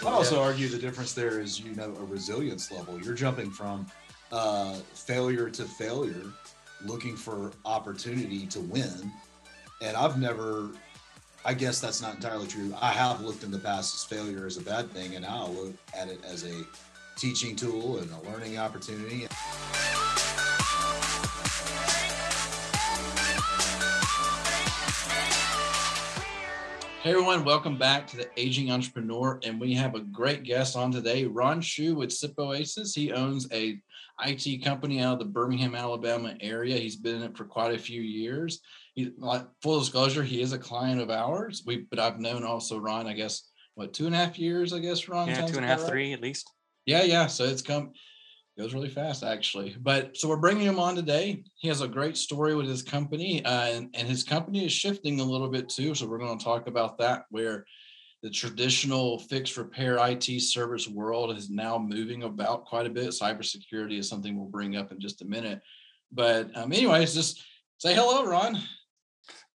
I'd also argue the difference there is, you know, a resilience level. You're jumping from uh, failure to failure, looking for opportunity to win. And I've never, I guess that's not entirely true. I have looked in the past as failure as a bad thing, and now I look at it as a teaching tool and a learning opportunity. Hey everyone, welcome back to the Aging Entrepreneur, and we have a great guest on today, Ron Shoe with Sip Oasis. He owns a IT company out of the Birmingham, Alabama area. He's been in it for quite a few years. He, like full disclosure, he is a client of ours. We, but I've known also Ron, I guess, what two and a half years, I guess, Ron. Yeah, two and a half, right? three at least. Yeah, yeah. So it's come goes really fast actually but so we're bringing him on today he has a great story with his company uh, and, and his company is shifting a little bit too so we're going to talk about that where the traditional fixed repair IT service world is now moving about quite a bit. Cybersecurity is something we'll bring up in just a minute. But um, anyways, just say hello, Ron.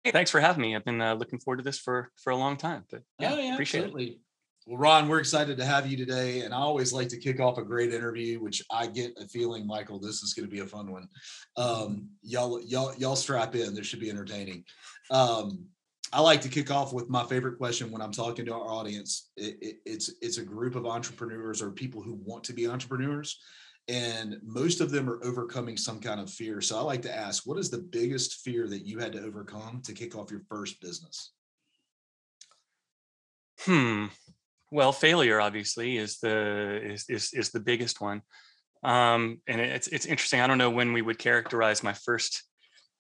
Hey, thanks for having me. I've been uh, looking forward to this for for a long time. But yeah, oh, yeah appreciate absolutely. it. Well, Ron, we're excited to have you today. And I always like to kick off a great interview, which I get a feeling, Michael, this is going to be a fun one. Um, y'all, y'all, y'all strap in. This should be entertaining. Um, I like to kick off with my favorite question when I'm talking to our audience. It, it, it's it's a group of entrepreneurs or people who want to be entrepreneurs, and most of them are overcoming some kind of fear. So I like to ask, what is the biggest fear that you had to overcome to kick off your first business? Hmm well, failure obviously is the is is, is the biggest one, um, and it's it's interesting. I don't know when we would characterize my first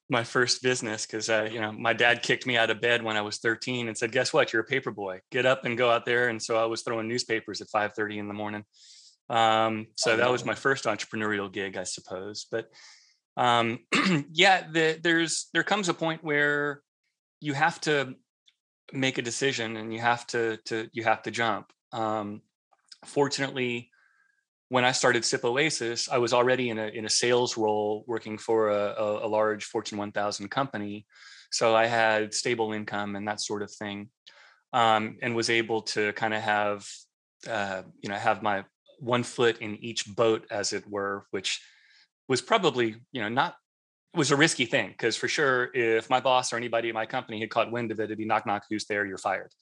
my first business because uh, you know my dad kicked me out of bed when I was 13 and said, "Guess what? You're a paper boy. Get up and go out there." And so I was throwing newspapers at 5:30 in the morning. Um, so that was my first entrepreneurial gig, I suppose. But um, yeah, the, there's there comes a point where you have to make a decision and you have to to you have to jump. Um, fortunately when i started sip oasis i was already in a in a sales role working for a, a, a large fortune 1000 company. So i had stable income and that sort of thing um, and was able to kind of have uh, you know have my one foot in each boat as it were which was probably you know not was a risky thing because for sure, if my boss or anybody in my company had caught wind of it, it'd be knock knock, who's there? You're fired.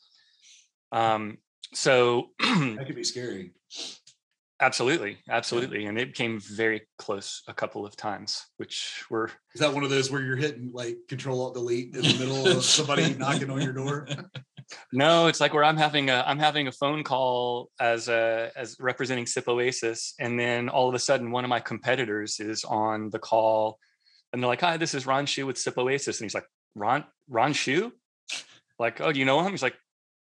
Um, so that could be scary. Absolutely, absolutely, yeah. and it came very close a couple of times, which were. Is that one of those where you're hitting like Control Alt Delete in the middle of somebody knocking on your door? No, it's like where I'm having a I'm having a phone call as a as representing SIP Oasis, and then all of a sudden one of my competitors is on the call and they're like, "Hi, this is Ron Shoe with Sip Oasis," and he's like, "Ron Ron Shoe?" Like, "Oh, do you know him?" He's like,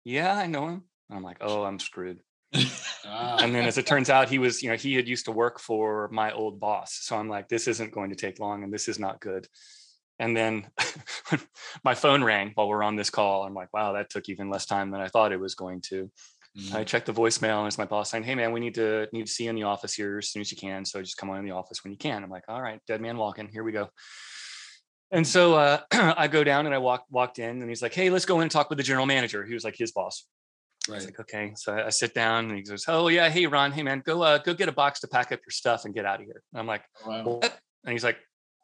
"Yeah, I know him." And I'm like, "Oh, I'm screwed." ah. And then, as it turns out, he was, you know, he had used to work for my old boss. So I'm like, "This isn't going to take long, and this is not good." And then my phone rang while we're on this call. I'm like, "Wow, that took even less time than I thought it was going to." Mm-hmm. I checked the voicemail and it's my boss saying, Hey man, we need to need to see you in the office here as soon as you can. So just come on in the office when you can. I'm like, all right, dead man walking, here we go. And so uh, I go down and I walk walked in and he's like, Hey, let's go in and talk with the general manager. He was like his boss. Right. like, okay. So I, I, sit down and he goes, Oh yeah, hey Ron, hey man, go uh, go get a box to pack up your stuff and get out of here. And I'm like, oh, wow. What? And he's like,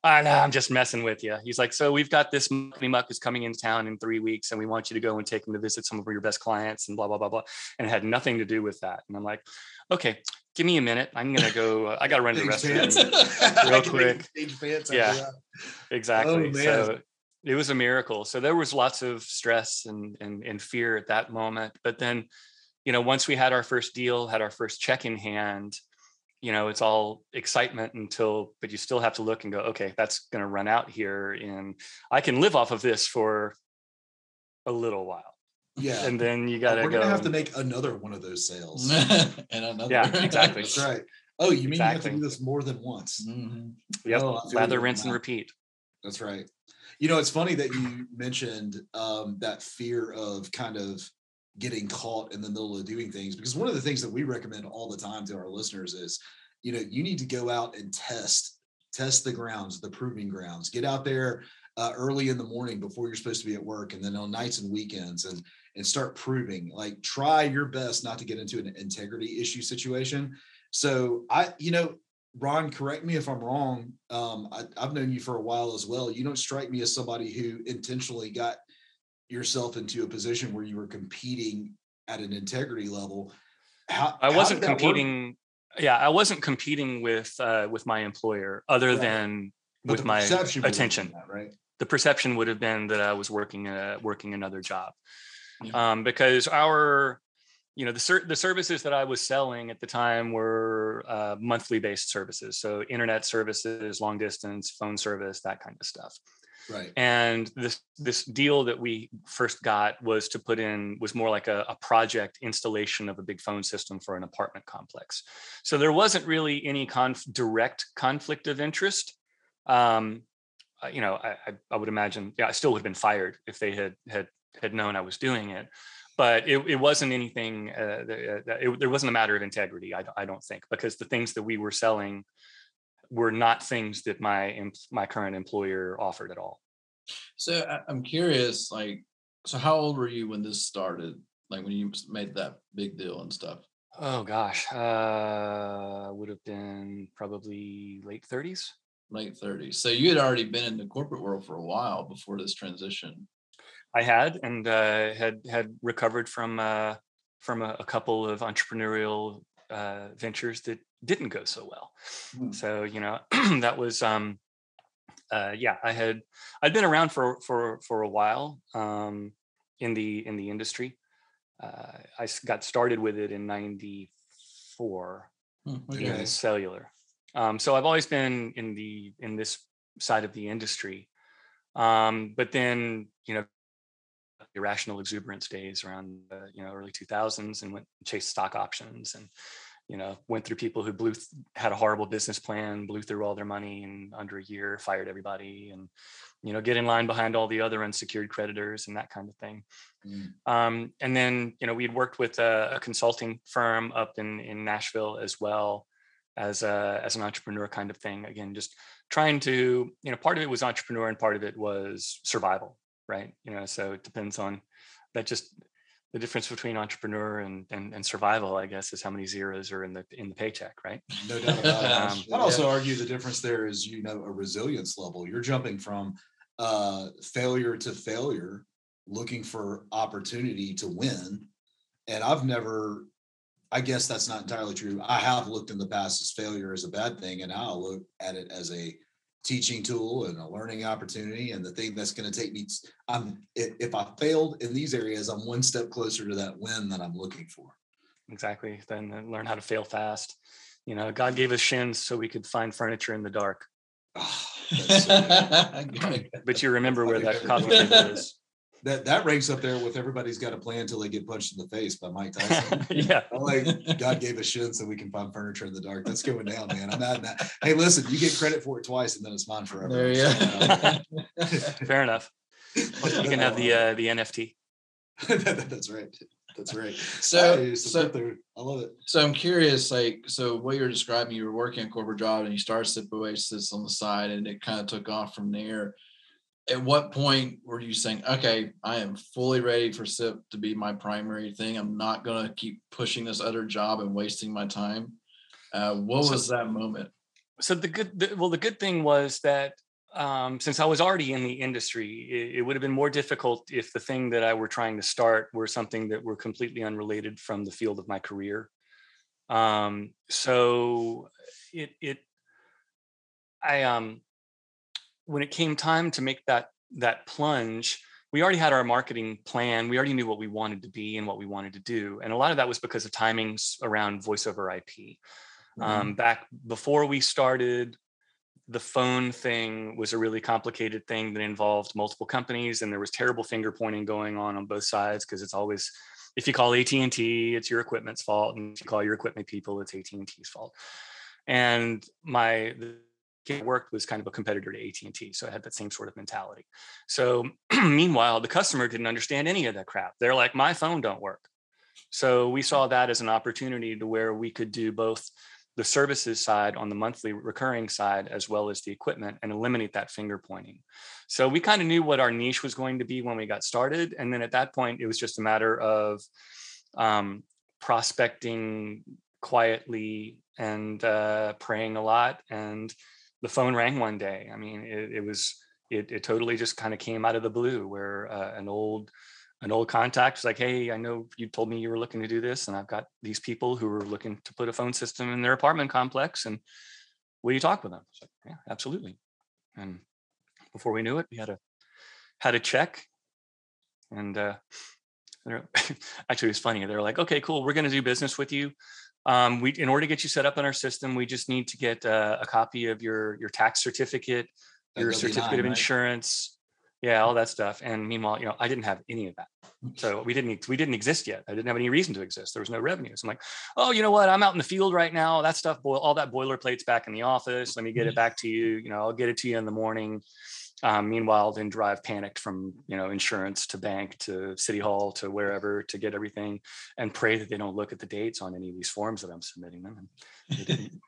I know, I'm just messing with you. He's like, so we've got this Muckety Muck is coming in town in three weeks, and we want you to go and take him to visit some of your best clients and blah blah blah blah. And it had nothing to do with that. And I'm like, okay, give me a minute. I'm gonna go. Uh, I got to run to the restroom real quick. yeah, exactly. Oh, so it was a miracle. So there was lots of stress and, and and fear at that moment. But then, you know, once we had our first deal, had our first check in hand you know it's all excitement until but you still have to look and go okay that's going to run out here and i can live off of this for a little while. Yeah and then you got to we're gonna have to make another one of those sales. And another yeah exactly. That's right. Oh you mean exactly. you have to do this more than once? Mm-hmm. yep oh, lather rinse and repeat. That's right. You know it's funny that you mentioned um, that fear of kind of getting caught in the middle of doing things because one of the things that we recommend all the time to our listeners is you know you need to go out and test test the grounds, the proving grounds. Get out there uh, early in the morning before you're supposed to be at work, and then on nights and weekends, and and start proving. Like try your best not to get into an integrity issue situation. So I, you know, Ron, correct me if I'm wrong. Um, I, I've known you for a while as well. You don't strike me as somebody who intentionally got yourself into a position where you were competing at an integrity level. How, I wasn't competing. Yeah, I wasn't competing with uh, with my employer, other right. than but with my attention. That, right. The perception would have been that I was working uh, working another job, yeah. um, because our you know the ser- the services that I was selling at the time were uh, monthly based services, so internet services, long distance, phone service, that kind of stuff. Right. And this this deal that we first got was to put in was more like a, a project installation of a big phone system for an apartment complex. So there wasn't really any conf- direct conflict of interest. Um, you know, I, I would imagine, yeah, I still would have been fired if they had had had known I was doing it but it, it wasn't anything uh, it, there wasn't a matter of integrity I, I don't think because the things that we were selling were not things that my my current employer offered at all so i'm curious like so how old were you when this started? Like when you made that big deal and stuff? Oh gosh uh would have been probably late 30s late 30s so you had already been in the corporate world for a while before this transition. I had and uh, had had recovered from uh, from a, a, couple of entrepreneurial uh, ventures that didn't go so well. Mm. So you know that was um, uh, yeah I had I'd been around for for for a while um, in the in the industry. Uh, I got started with it in '94 mm, okay. in cellular. Um, so I've always been in the in this side of the industry. Um, but then you know irrational exuberance days around the you know early 2000s and went and chased stock options and you know went through people who blew had a horrible business plan blew through all their money in under a year fired everybody and you know get in line behind all the other unsecured creditors and that kind of thing mm. um, and then you know we had worked with a, a, consulting firm up in in nashville as well as a as an entrepreneur kind of thing again just trying to you know part of it was entrepreneur and part of it was survival right? You know, so it depends on that. Just the difference between entrepreneur and, and and survival, I guess, is how many zeros are in the in the paycheck, right? No doubt about it. um, I'd also yeah. argue the difference there is, you know, a resilience level. You're jumping from uh, failure to failure, looking for opportunity to win. And I've never, I guess that's not entirely true. I have looked in the past as failure as a bad thing, and now I look at it as a teaching tool and a learning opportunity and the thing that's going to take me i'm if i failed in these areas i'm one step closer to that win that i'm looking for. Exactly. Then learn how to fail fast. You know god gave us shins so we could find furniture in the dark. Oh, so but you remember where that coffee table is that that ranks up there with everybody's got a plan until they get punched in the face by Mike Tyson. yeah, I'm like God gave us shit so we can find furniture in the dark. That's going down, man. I'm mad that. Hey, listen, you get credit for it twice, and then it's mine forever. There you go. Fair enough. You can have the uh, the NFT. that's right. That's right. So, so I love it. So I'm curious, like, so what you're describing, you were working a corporate job and you started Sip Oasis on the side, and it kind of took off from there at what point were you saying, okay, I am fully ready for SIP to be my primary thing? I'm not going to keep pushing this other job and wasting my time. Uh, what so, was that moment? So the good, the, well, the good thing was that um, since I was already in the industry, it, it, would have been more difficult if the thing that I were trying to start were something that were completely unrelated from the field of my career. Um, so it, it, I, um, when it came time to make that that plunge we already had our marketing plan. We already knew what we wanted to be and what we wanted to do. And a lot of that was because of timings around voice over ip mm-hmm. um, back before we started the phone thing was a really complicated thing that involved multiple companies and there was terrible finger pointing going on on both sides because it's always if you call AT&T it's your equipment's fault and if you call your equipment people it's AT&T's fault. And my worked was kind of a competitor to AT&T. So I had that same sort of mentality. So meanwhile, the customer didn't understand any of that crap. They're like, my phone don't work. So we saw that as an opportunity to where we could do both the services side on the monthly recurring side as well as the equipment and eliminate that finger pointing so we kind of knew what our niche was going to be when we got started and then at that point it was just a matter of um, prospecting quietly and uh, praying a lot and the phone rang one day i mean it, it was it, it totally just kind of came out of the blue where uh, an old an old contact was like, Hey, I know you told me you were looking to do this, and I've got these people who are looking to put a phone system in their apartment complex. And will you talk with them? Like, yeah, absolutely. And before we knew it, we had a had a check. And uh actually it was funny. They were like, okay, cool, we're gonna do business with you. Um, we in order to get you set up in our system, we just need to get uh, a copy of your your tax certificate, your certificate of insurance, yeah all that stuff. And meanwhile you know i didn't have any of that. So we didn't we didn't exist yet. I didn't have any reason to exist. There was no revenues i'm like oh you know what? I'm out in the field right now. That stuff boil all that boilerplate's back in the office. Let me get it back to you. You know i'll get it to you in the morning um, meanwhile then drive panicked from you know insurance to bank to city hall to wherever to get everything and pray that they don't look at the dates on any of these forms that i'm submitting them and they didn't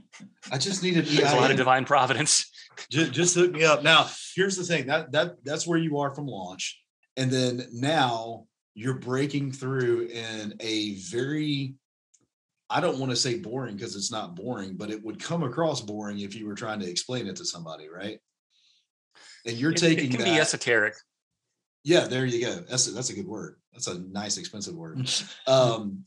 I just needed There's a lot of divine providence. Just, just hook me up. Now, here's the thing that that that's where you are from launch, and then now you're breaking through in a very I don't want to say boring because it's not boring, but it would come across boring if you were trying to explain it to somebody, right? And you're it, taking it can that, be esoteric. Yeah, there you go. That's a, that's a good word. That's a nice, expensive word. Um,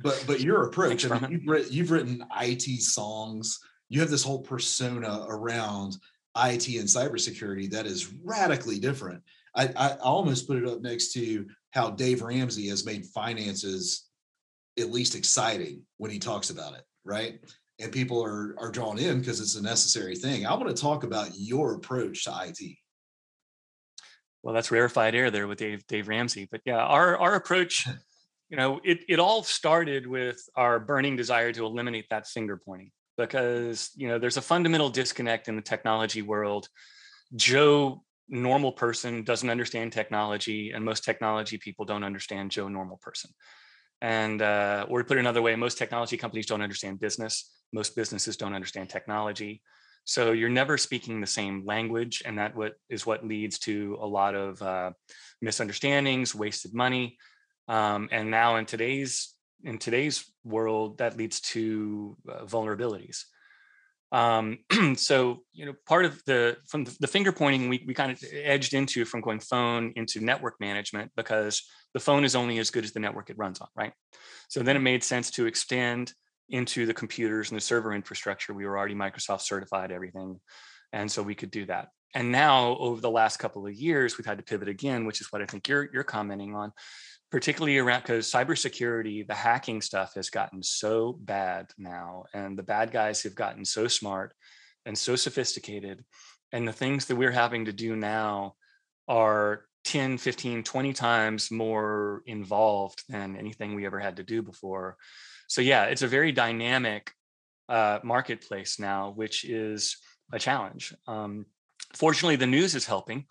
but but your approach, I mean, you've, written, you've written IT songs. You have this whole persona around IT and cybersecurity that is radically different. I, I almost put it up next to how Dave Ramsey has made finances at least exciting when he talks about it, right? And people are are drawn in because it's a necessary thing. I want to talk about your approach to IT. Well, that's rarefied air there with Dave Dave Ramsey. But yeah, our our approach you know, it, it all started with our burning desire to eliminate that finger pointing because, you know, there's a fundamental disconnect in the technology world. Joe, normal person, doesn't understand technology, and most technology people don't understand Joe, normal person. And, uh, or to put it another way, most technology companies don't understand business. Most businesses don't understand technology. So you're never speaking the same language, and that what is what leads to a lot of uh, misunderstandings, wasted money, um, and now in today's in today's world that leads to uh, vulnerabilities. Um, so you know part of the from the, the finger pointing we, we kind of edged into from going phone into network management because the phone is only as good as the network it runs on right? So then it made sense to extend into the computers and the server infrastructure we were already microsoft certified everything and so we could do that and now over the last couple of years we've had to pivot again which is what i think you're you're commenting on particularly around because cybersecurity, the hacking stuff has gotten so bad now, and the bad guys have gotten so smart and so sophisticated. And the things that we're having to do now are 10, 15, 20 times more involved than anything we ever had to do before. So, yeah, it's a very dynamic uh, marketplace now, which is a challenge. Um, fortunately, the news is helping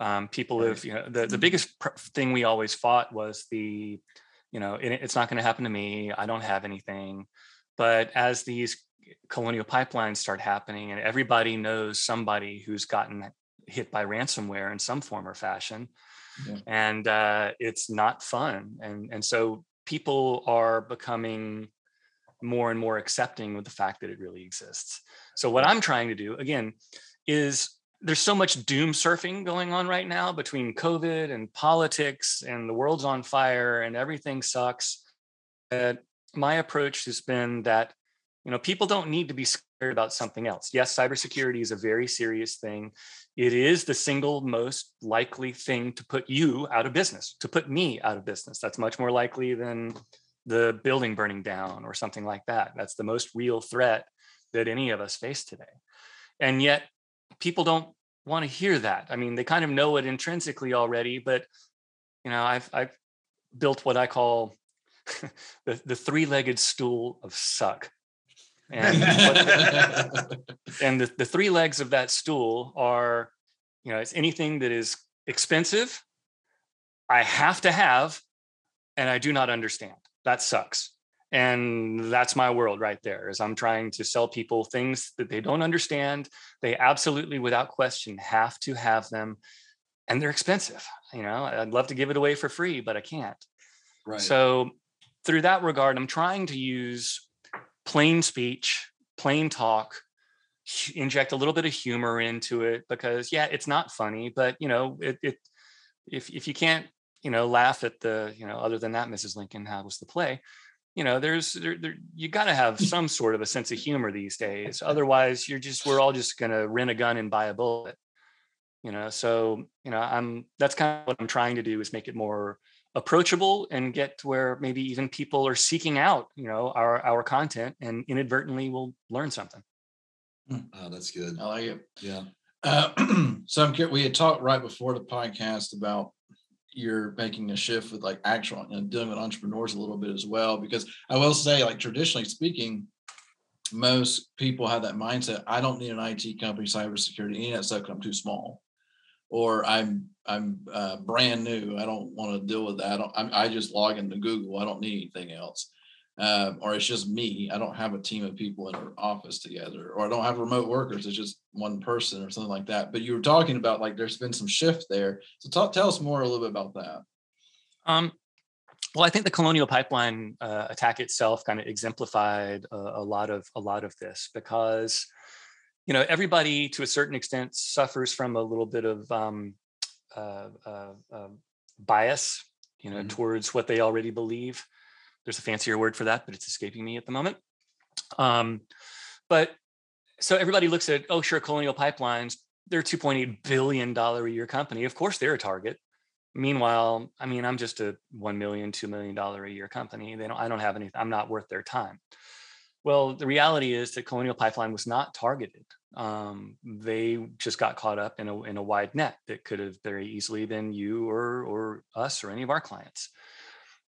um, people have, you know, the, the mm-hmm. biggest pr- thing we always fought was the, you know, it, it's not going to happen to me. I don't have anything. But as these colonial pipelines start happening and everybody knows somebody who's gotten hit by ransomware in some form or fashion, yeah. and uh, it's not fun. And, and so people are becoming more and more accepting of the fact that it really exists. So what I'm trying to do again is there's so much doom surfing going on right now between COVID and politics and the world's on fire and everything sucks. My approach has been that you know people don't need to be scared about something else. Yes, cybersecurity is a very serious thing. It is the single most likely thing to put you out of business, to put me out of business. That's much more likely than the building burning down or something like that. That's the most real threat that any of us face today. And yet people don't want to hear that. I mean, they kind of know it intrinsically already, but you know, I've I've built what I call the, the three-legged stool of suck. And, and the, the three legs of that stool are, you know, it's anything that is expensive, I have to have, and I do not understand. That sucks. and that's my world right there is i'm trying to sell people things that they don't understand they absolutely without question have to have them and they're expensive you know i'd love to give it away for free but i can't Right. so through that regard i'm trying to use plain speech plain talk inject a little bit of humor into it because yeah it's not funny but you know it, it if if you can't you know laugh at the you know other than that mrs lincoln how was the play you know there's there, there you got to have mm. some sort of a sense of humor these days. Otherwise you're just we're all just going to rent a gun and buy a bullet you know? So you know i'm that's kind of what i'm trying to do is make it more approachable and get to where maybe even people are seeking out you know our our content and inadvertently will learn something oh, that's good. I like it. Yeah. Uh, so I'm curious, we had talked right before the podcast about you're making a shift with like actual and dealing with entrepreneurs a little bit as well. Because I will say, like traditionally speaking, most people have that mindset. I don't need an IT company, cybersecurity, any of that stuff. 'cause I'm too small, or I'm I'm uh, brand new. I don't want to deal with that. I I just log into Google. I don't need anything else. Um, or it's just me. I don't have a team of people in an office together, or I don't have remote workers. It's just one person or something like that. But you were talking about like there's been some shift there. So tell us more a little bit about that. Um, well, I think the Colonial Pipeline uh, attack itself kind of exemplified a, a lot of a lot of this because, you know, everybody to a certain extent suffers from a little bit of um, uh, uh, um, bias, you know, Mhm. towards what they already believe. There's a fancier word for that, but it's escaping me at the moment. Um, but so everybody looks at, oh, sure, Colonial Pipelines, they're a 2.8 billion dollar a year company. Of course, they're a target. Meanwhile, I mean, I'm just a one million, two million dollar a year company. They don't, I don't have anything. I'm not worth their time. Well, the reality is that Colonial Pipeline was not targeted. Um, they just got caught up in a in a wide net that could have very easily been you or or us or any of our clients.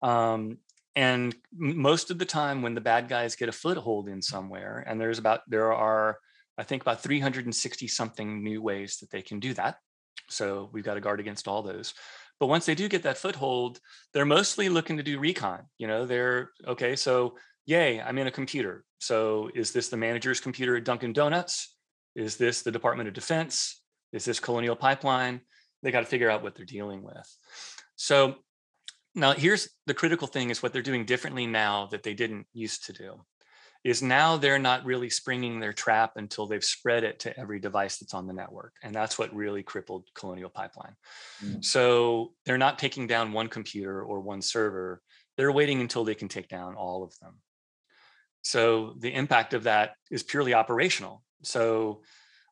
Um, and most of the time, when the bad guys get a foothold in somewhere, and there's about there are I think about 360 something new ways that they can do that. So we've got to guard against all those. But once they do get that foothold, they're mostly looking to do recon. You know, they're okay. So, yay, I'm in a computer. So, is this the manager's computer at Dunkin' Donuts? Is this the Department of Defense? Is this Colonial Pipeline? They got to figure out what they're dealing with. So, now here's the critical thing is what they're doing differently now that they didn't used to do is now they're not really springing their trap until they've spread it to every device that's on the network. And that's what really crippled Colonial Pipeline. Mm. So they're not taking down one computer or one server. They're waiting until they can take down all of them. So the impact of that is purely operational. So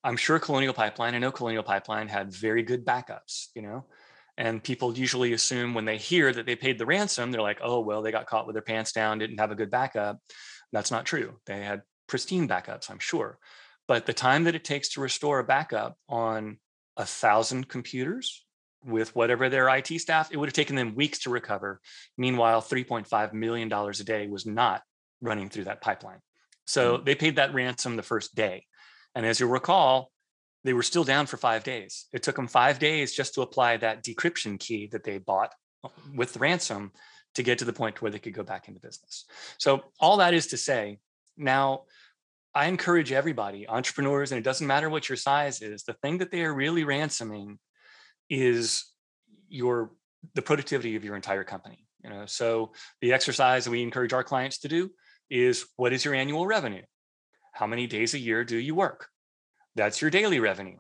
I'm sure Colonial Pipeline, I know Colonial Pipeline had very good backups, you know, and people usually assume when they hear that they paid the ransom, they're like, oh, well, they got caught with their pants down, didn't have a good backup. That's not true. They had pristine backups, I'm sure. But the time that it takes to restore a backup on a thousand computers with whatever their IT staff, it would have taken them weeks to recover. Meanwhile, $3.5 million a day was not running through that pipeline. So they paid that ransom the first day. And as you'll recall, they were still down for five days. It took them five days just to apply that decryption key that they bought uh, with the ransom to get to the point where they could go back into business. So all that is to say, now I encourage everybody, entrepreneurs, and it doesn't matter what your size is, the thing that they are really ransoming is your the productivity of your entire company. You know, so the exercise that we encourage our clients to do is what is your annual revenue? How many days a year do you work? That's your daily revenue.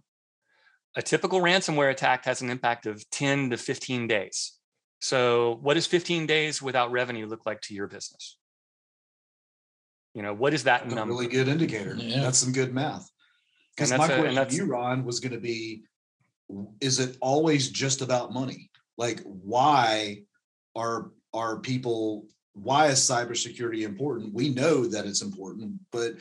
A typical ransomware attack has an impact of 10 to 15 days. So, what does 15 days without revenue look like to your business? You know, what is that That's a number? really good indicator. Yeah. That's some good math. Because my a- question to that's- you, Ron, was going to be: Is it always just about money? Like, why are are people? Why is cybersecurity important? We know that it's important, but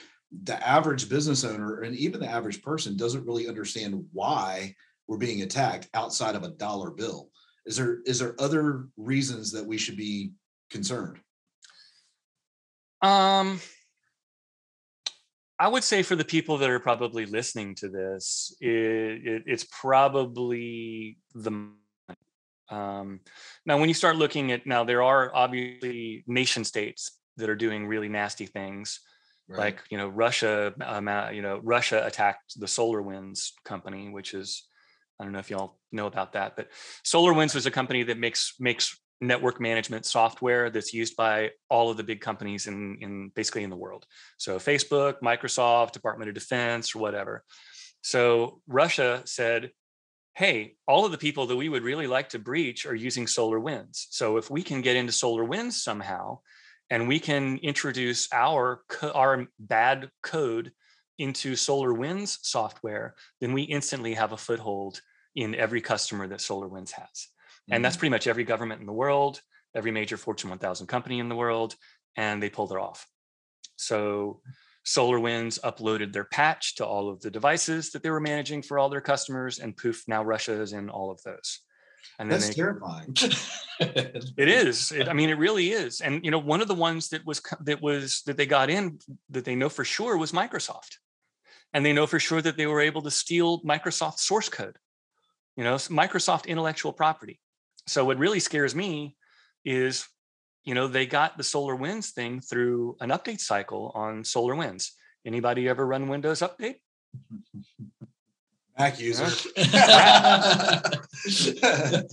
the average business owner and even the average person doesn't really understand why we're being attacked outside of a dollar bill. Is there is there other reasons that we should be concerned? Um, I would say for the people that are probably listening to this, it, it, it's probably the. Um, now when you start looking at now there are obviously nation states that are doing really nasty things Right. like you know russia um, you know russia attacked the solar winds company which is i don't know if y'all know about that but solar winds was a company that makes makes network management software that's used by all of the big companies in in basically in the world so facebook microsoft department of defense or whatever so russia said hey all of the people that we would really like to breach are using solar winds. So if we can get into solar winds somehow and we can introduce our our bad code into solar winds software then we instantly have a foothold in every customer that solar winds has. And that's mm. pretty much every government in the world every major fortune 1000 company in the world and they pulled it off. So solar winds uploaded their patch to all of the devices that they were managing for all their customers and poof now russia is in all of those and That's they, terrifying. it is. It, I mean, it really is. And you know, one of the ones that was that was that they got in that they know for sure was Microsoft, and they know for sure that they were able to steal Microsoft source code. You know, Microsoft intellectual property. So what really scares me is, you know, they got the Solar Winds thing through an update cycle on Solar Winds. Anybody ever run Windows Update? Mac user.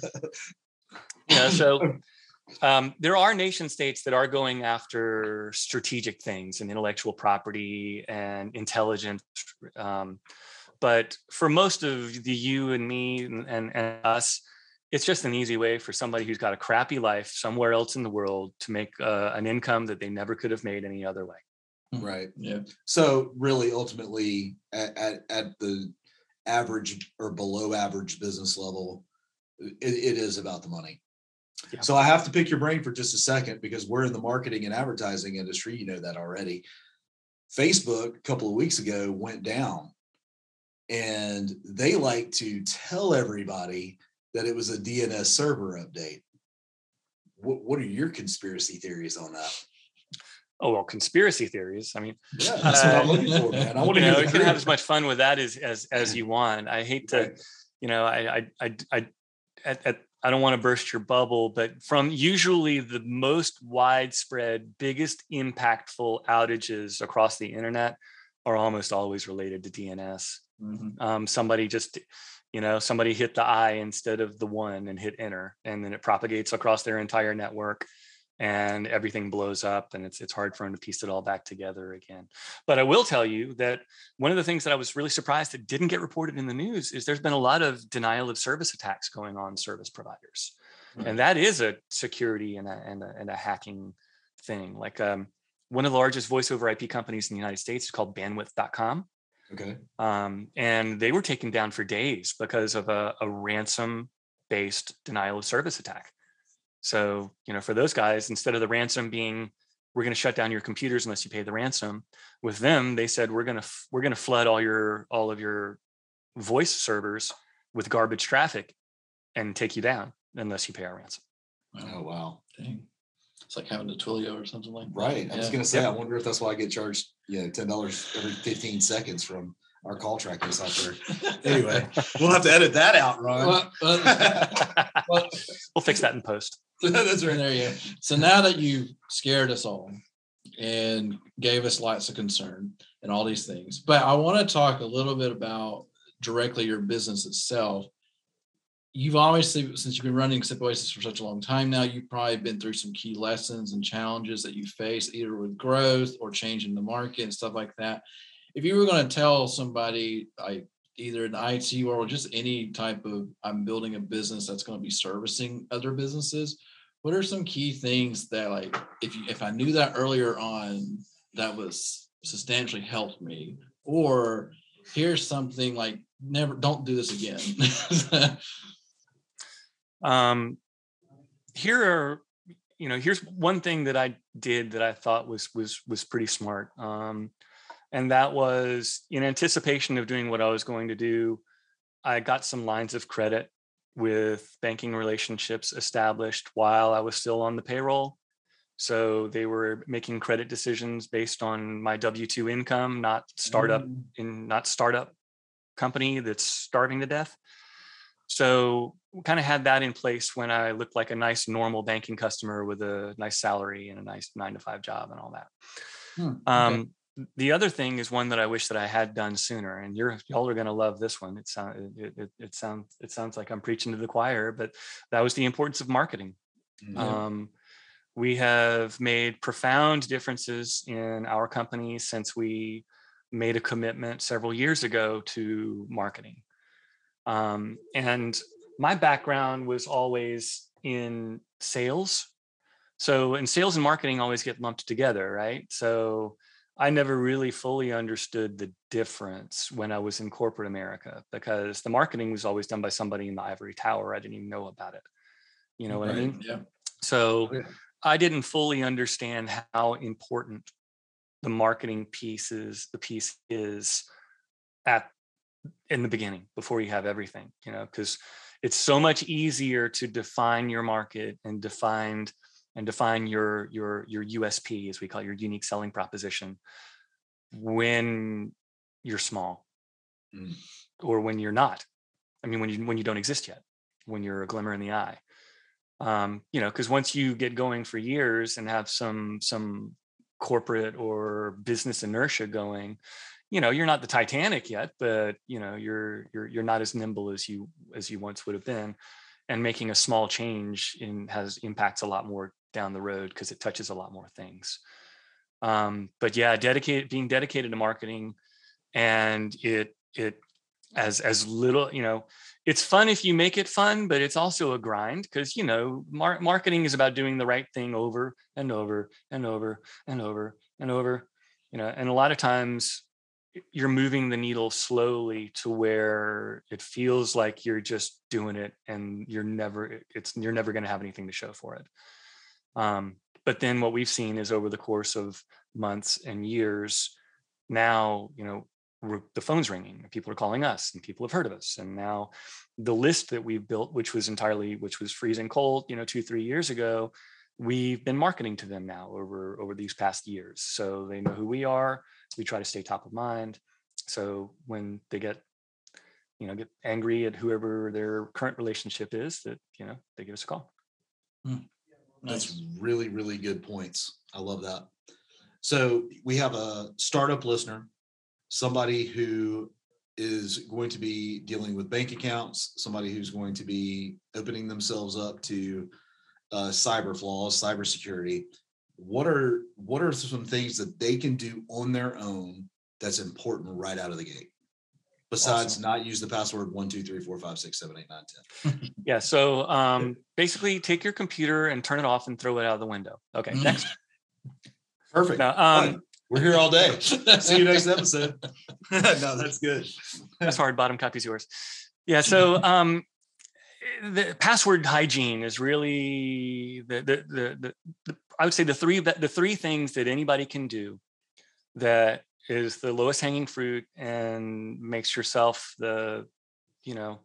Yeah. So um, there are nation states that are going after strategic things and intellectual property and intelligence. Um, but for most of the you and me and, and, and us, it's just an easy way for somebody who's got a crappy life somewhere else in the world to make uh, an income that they never could have made any other way. right. yeah. So really, ultimately, at, at, at the average or below average business level, it, it is about the money. Yeah. So I have to pick your brain for just a second because we're in the marketing and advertising industry. You know that already. Facebook a couple of weeks ago went down, and they like to tell everybody that it was a DNS server update. What, what are your conspiracy theories on that? Oh well, conspiracy theories. I mean, Yeah, that's what I'm Uh, looking for, man. I want you to know, you can have as much fun with that as as as you want. I hate to, Right. you know, I I I I at, at, I don't want to burst your bubble, but from usually the most widespread, biggest impactful outages across the internet are almost always related to DNS. Mhm. Um, somebody just, you know, somebody hit the I instead of the one and hit enter, and then it propagates across their entire network and everything blows up and it's it's hard for them to piece it all back together again. But I will tell you that one of the things that I was really surprised that didn't get reported in the news is there's been a lot of denial of service attacks going on service providers. And that is a security and a and a, and a hacking thing. Like um, one of the largest voice over IP companies in the United States is called bandwidth.com Okay. um, and they were taken down for days because of a, a ransom based denial of service attack so you know for those guys instead of the ransom being we're going to shut down your computers unless you pay the ransom with them they said we're going to we're going to flood all your all of your voice servers with garbage traffic and take you down unless you pay our ransom Oh wow. Dang. It's like having a Twilio or something like that. Right. I was Yeah. gonna say, Yep. I wonder if that's why I get charged, you know, ten dollars every fifteen seconds from our call tracking software. Anyway, we'll have to edit that out, Ron. Well, well, well, we'll fix that in post that's right. there you go. So now that you've scared us all and gave us lots of concern and all these things, but I want to talk a little bit about directly your business itself. You've obviously, since you've been running Sip Oasis for such a long time now, you've probably been through some key lessons and challenges that you face either with growth or changing the market and stuff like that. If you were going to tell somebody like either in IT or just any type of I'm building a business that's going to be servicing other businesses, what are some key things that like if you, if I knew that earlier on that was substantially helped me or here's something like never don't do this again um here are you know here's one thing that i did that i thought was was was pretty smart um and that was in anticipation of doing what i was going to do i got some lines of credit with banking relationships established while i was still on the payroll. So they were making credit decisions based on my w2 income not startup in not startup company that's starving to death. So kind of had that in place when I looked like a nice normal banking customer with a nice salary and a nice nine to five job and all that. Hmm, okay. Um, the other thing is one that I wish that I had done sooner, and you're y'all are going to love this one. It sounds it, it, it sounds it sounds like I'm preaching to the choir, but that was the importance of marketing. Mhm. Um, we have made profound differences in our company since we made a commitment several years ago to marketing. Um, and my background was always in sales. So, in sales and marketing always get lumped together, right? So, I never really fully understood the difference when I was in corporate America because the marketing was always done by somebody in the ivory tower. I didn't even know about it. You know what I mean? Yeah. So Oh, yeah. I didn't fully understand how important the marketing piece is, the piece is at in the beginning before you have everything, you know, because it's so much easier to define your market and define and define your your your USP as we call it, your unique selling proposition when you're small Mm. or when you're not. I mean when you when you don't exist yet, when you're a glimmer in the eye um, you know, because once you get going for years and have some some corporate or business inertia going, you know, you're not the Titanic yet, but you know, you're you're you're not as nimble as you as you once would have been, and making a small change in has impacts a lot more down the road because it touches a lot more things. Um, but yeah, dedicated being dedicated to marketing, and it it as as little you know it's fun if you make it fun, but it's also a grind because you know mar- marketing is about doing the right thing over and over and over and over and over. You know, and a lot of times you're moving the needle slowly to where it feels like you're just doing it and you're never it's you're never going to have anything to show for it. Um, but then what we've seen is over the course of months and years, now you know the phone's ringing people are calling us and people have heard of us. And now the list that we've built which was entirely which was freezing cold you know two three years ago we've been marketing to them now over over these past years. So they know who we are we try to stay top of mind so when they get you know get angry at whoever their current relationship is that you know they give us a call That's Nice. really, really good points. I love that. So we have a startup listener, somebody who is going to be dealing with bank accounts, somebody who's going to be opening themselves up to uh, cyber flaws, cybersecurity. What are what are some things that they can do on their own that's important right out of the gate? Besides Awesome. not use the password one, two, three, four, five, six, seven, eight, nine, ten. yeah so um basically take your computer and turn it off and throw it out of the window okay Mm. next Perfect. now um We're here all day. See you next episode. no, that's good. that's hard bottom copy's yours yeah so um the password hygiene is really the the, the the the i would say the three the three things that anybody can do that is the lowest hanging fruit and makes yourself the you know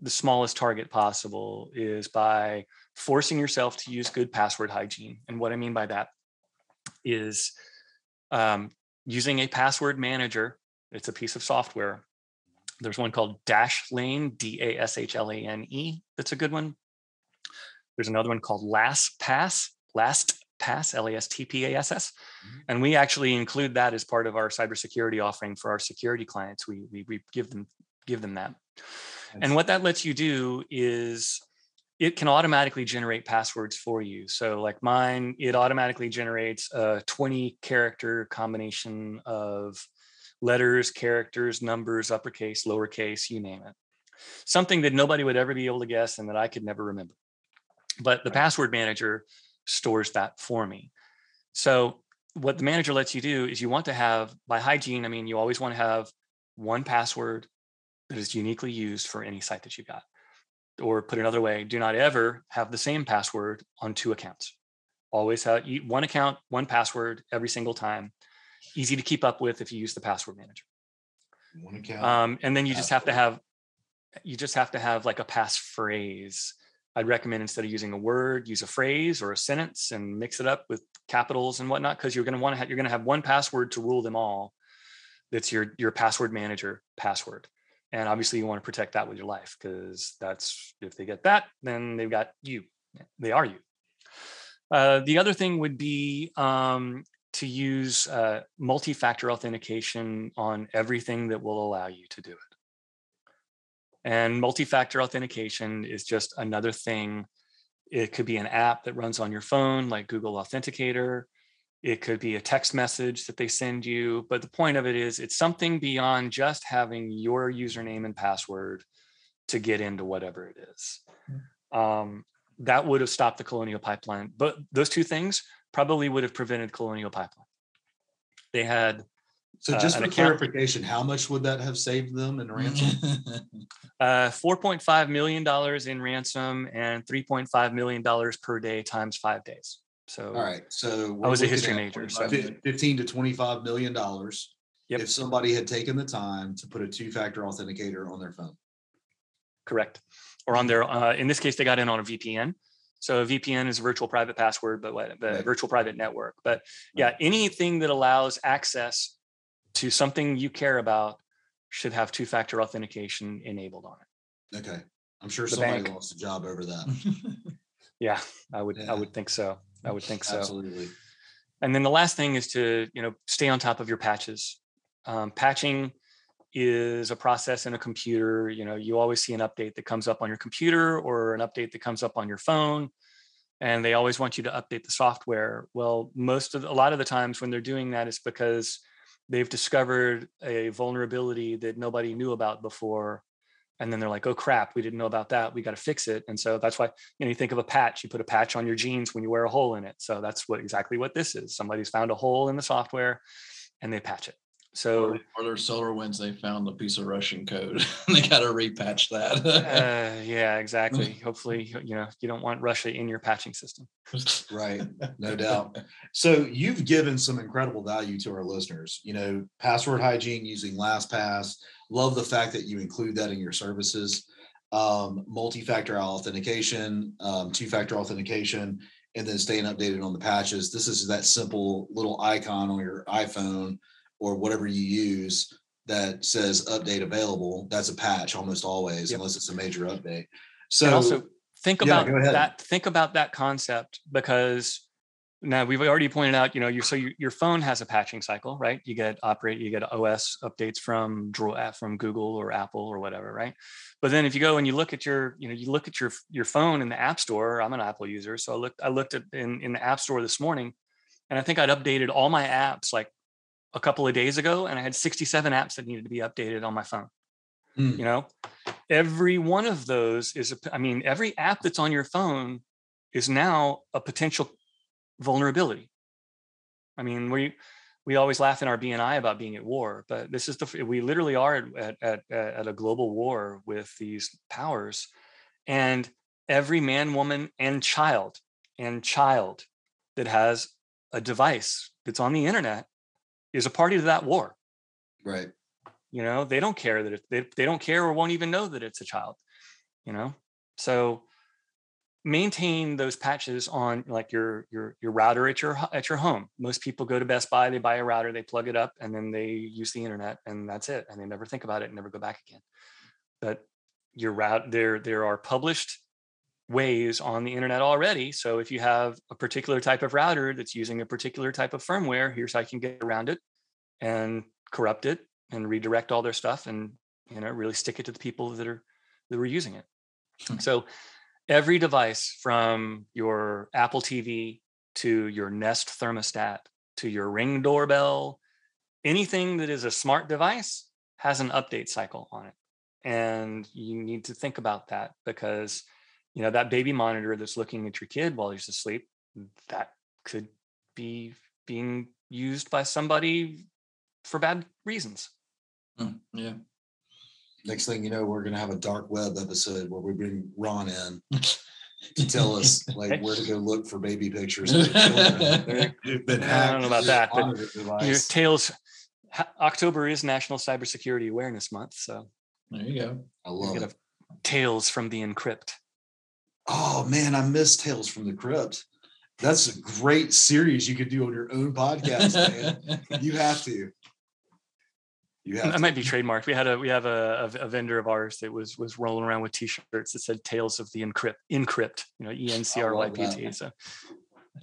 the smallest target possible is by forcing yourself to use good password hygiene and what i mean by that is um, using a password manager it's a piece of software there's one called Dashlane, D A S H L A N E. That's a good one. There's another one called LastPass, LastPass, L A S T P A S S. Mhm. And we actually include that as part of our cybersecurity offering for our security clients. We, we, we give them give them that. And what that lets you do is it can automatically generate passwords for you. So like mine, it automatically generates a 20 character combination of letters, characters, numbers, uppercase, lowercase, you name it. Something that nobody would ever be able to guess and that I could never remember. But the password manager stores that for me. So what the manager lets you do is you want to have by hygiene, I mean, you always want to have one password that is uniquely used for any site that you've got. Or put another way, do not ever have the same password on two accounts. Always have one account, one password every single time. Easy to keep up with if you use the password manager. One account. Um, and then you just have to have, you just have to have like a passphrase. I'd recommend instead of using a word, use a phrase or a sentence and mix it up with capitals and whatnot, because you're going to want to have, you're going to have one password to rule them all. That's your, your password manager password. And obviously, you want to protect that with your life because that's if they get that, then they've got you. They are you. Uh, the other thing would be um, to use uh, multi-factor authentication on everything that will allow you to do it. And multi-factor authentication is just another thing. It could be an app that runs on your phone, like Google Authenticator. It could be a text message that they send you. But the point of it is, it's something beyond just having your username and password to get into whatever it is. Um, that would have stopped the colonial pipeline. But those two things probably would have prevented colonial pipeline. They had So Uh, just an for clarification, how much would that have saved them in ransom? uh, $4.5 million in ransom and $3.5 million per day times five days. So All right, so. I was a history major, so- Fifteen to twenty-five million dollars. Yep. If somebody had taken the time to put a two-factor authenticator on their phone. correct. Or on their, uh, in this case, they got in on a VPN. So a VPN is a virtual private password, but what, the Right. virtual private network. But yeah, anything that allows access to something you care about should have two-factor authentication enabled on it. Okay, I'm sure The somebody bank. lost a job over that. Yeah, I would, Yeah. I would think so. I would think so. Absolutely. And then the last thing is to, you know, stay on top of your patches. Um, patching is a process in a computer. You know, you always see an update that comes up on your computer or an update that comes up on your phone. And they always want you to update the software. Well, most of the, a lot of the times when they're doing that is because they've discovered a vulnerability that nobody knew about before. And then they're like, oh crap, we didn't know about that. We got to fix it. And so that's why you know, you think of a patch, you put a patch on your jeans when you wear a hole in it. So that's what exactly what this is. Somebody's found a hole in the software and they patch it. So or, their SolarWinds, they found a piece of Russian code. they got to repatch that. uh, yeah, exactly. Hopefully, you know, you don't want Russia in your patching system. Right, no doubt. So you've given some incredible value to our listeners. You know, password hygiene using LastPass. Love the fact that you include that in your services. Um, multi-factor authentication, um, two-factor authentication, and then staying updated on the patches. This is that simple little icon on your iPhone or whatever you use that says update available. That's a patch almost always, Yep. unless it's a major update. and So also think about ahead. that. Think about that concept because now we've already pointed out, you know, you so your, your phone has a patching cycle, right? You get operate, you get OS updates from uh, from Google or Apple or whatever, right? But then if you go and you look at your, you know, you look at your your phone in the App Store. I'm an Apple user, so I looked I looked at in in the App Store this morning, and I think I'd updated all my apps like a couple of days ago, and I had 67 apps that needed to be updated on my phone Hmm. you know every one of those is a i mean every app that's on your phone is now a potential vulnerability i mean we we always laugh in our bni about being at war but this is the, we literally are at at, at, at a global war with these powers and every man woman and child and child that has a device that's on the internet is a party to that war. Right. you know they don't care that it, they, they don't care or won't even know that it's a child you know? So maintain those patches on like your your your router at your at your home. Most people go to best buy they buy a router they plug it up and then they use the internet and that's it and they never think about it and never go back again. But your route there there are published ways on the internet already. So if you have a particular type of router that's using a particular type of firmware here's how you can get around it and corrupt it and redirect all their stuff and you know really stick it to the people that are that were using it. Hmm. so every device from your apple tv to your nest thermostat to your ring doorbell anything that is a smart device has an update cycle on it. And you need to think about that because you know that baby monitor that's looking at your kid while he's asleep that could be being used by somebody for bad reasons Mm, yeah. Next thing you know, we're gonna have a dark web episode where we bring Ron in to tell us like where to go look for baby pictures. of their children who've been I don't know about that, but Your tales october is national cybersecurity awareness month so There you go. I love it. tales from the encrypt Oh man, I miss Tales from the Crypt. That's a great series you could do on your own podcast, man. You have to. You You have That to. might be trademarked. We had a we have a, a, a vendor of ours that was was rolling around with T-shirts that said "Tales of the Encrypt." Encrypt, you know, E N C R Y P T. that. So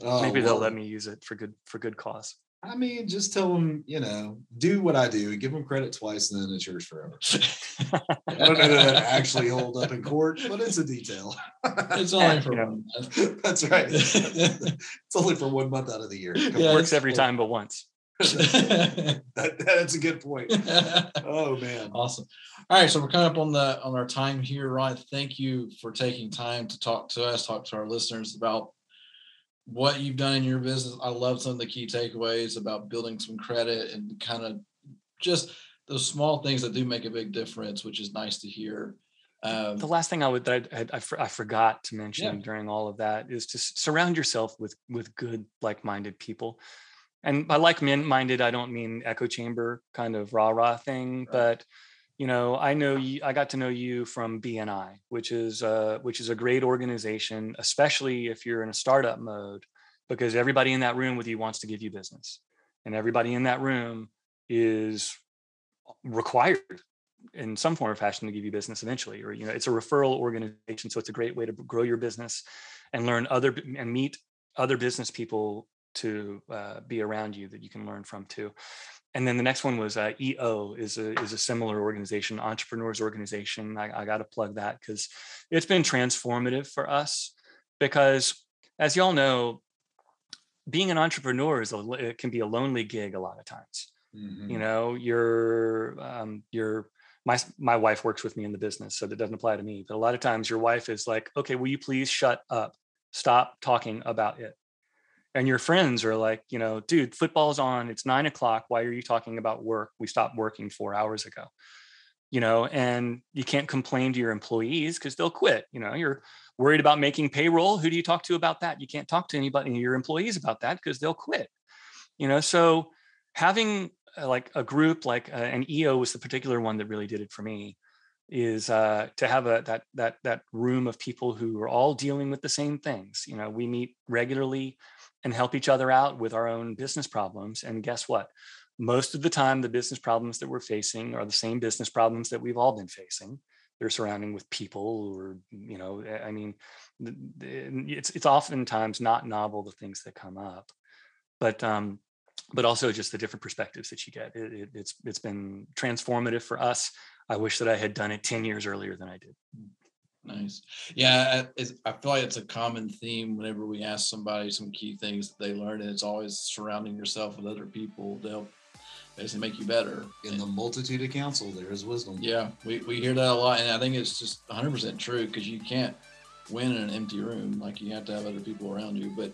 Oh, maybe they'll let me use it for good for good cause. I mean, just tell them, you know, do what I do, give them credit twice, and then it's yours forever. I don't know that actually hold up in court, but it's a detail. it's only for Yeah. one month. That's right. it's only for one month out of the year. Come Yeah. Works every time but once. That, that's a good point. Oh man. awesome. All right, so we're coming up on the on our time here, Ryan. Thank you for taking time to talk to us, talk to our listeners about what you've done in your business. I love some of the key takeaways about building some credit and kind of just those small things that do make a big difference, which is nice to hear. Um, The last thing I would that I, I, I, for- I forgot to mention Yeah. during all of that is to surround yourself with with good like-minded people. And by like-minded, I don't mean echo chamber kind of rah rah thing, Right. but you know, I know you. I got to know you from BNI, which is uh, which is a great organization, especially if you're in a startup mode, because everybody in that room with you wants to give you business, and everybody in that room is required in some form or fashion to give you business eventually or you know it's a referral organization so it's a great way to grow your business and learn other and meet other business people to uh, be around you that you can learn from too and then the next one was uh, eo is a is a similar organization entrepreneurs organization. I, I got to plug that because it's been transformative for us because as y'all know being an entrepreneur is a, it can be a lonely gig a lot of times. Mhm. you know you're um, you're my my wife works with me in the business so that doesn't apply to me. But a lot of times your wife is like okay will you please shut up? Stop talking about it and your friends are like you know dude football's on it's nine o'clock why are you talking about work? We stopped working four hours ago. You know and you can't complain to your employees because they'll quit you know you're worried about making payroll? Who do you talk to about that? You can't talk to anybody your employees about that because they'll quit. You know so having uh, like a group like uh, an eo was the particular one that really did it for me is uh, to have a that that that room of people who are all dealing with the same things you know we meet regularly and help each other out with our own business problems and guess what? Most of the time the business problems that we're facing are the same business problems that we've all been facing. They're surrounding with people or you know i mean it's it's oftentimes not novel the things that come up. But um but also just the different perspectives that you get. It, it, it's it's been transformative for us. I wish that i had done it 10 years earlier than i did Nice. Yeah, I- it's, I feel like it's a common theme whenever we ask somebody some key things that they learn, and it's always surrounding yourself with other people to help basically make you better. In the multitude of counsel, there is wisdom. Yeah, we, we hear that a lot, and I think it's just 100% true because you can't win in an empty room. Like you have to have other people around you. But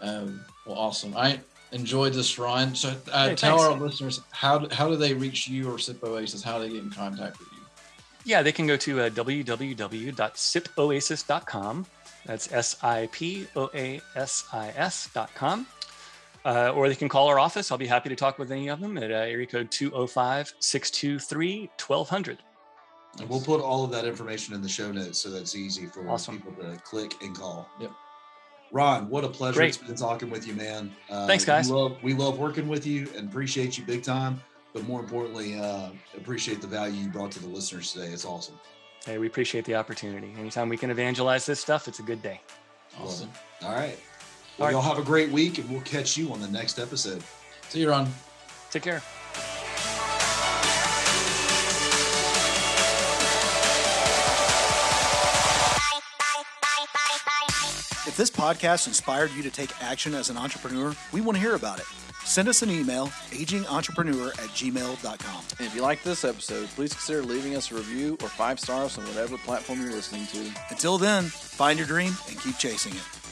um, well, awesome. I enjoyed this, Ron. So uh, Hey, tell thanks. our listeners how do, how do they reach you or Sip Oasis? How do they get in contact with you? Yeah they can go to uh, www.sipoasis.com that's s-i-p-o-a-s-i-s.com uh, or they can call our office i'll be happy to talk with any of them at uh, area code 205-623-1200 And we'll put all of that information in the show notes so that's easy for Awesome. people to click and call. Yep. Ron, what a pleasure Great. it's been talking with you, man. Uh, Thanks, guys. We love, we love working with you and appreciate you big time. But more importantly, uh, appreciate the value you brought to the listeners today. It's awesome. hey we appreciate the opportunity anytime we can evangelize this stuff it's a good day Awesome. All right. Well, All right. y'all have a great week, and we'll catch you on the next episode. See you, Ron. take care If this podcast inspired you to take action as an entrepreneur, we want to hear about it. Send us an email, agingentrepreneur at gmail.com. And if you like this episode, please consider leaving us a review or five stars on whatever platform you're listening to. Until then, find your dream and keep chasing it.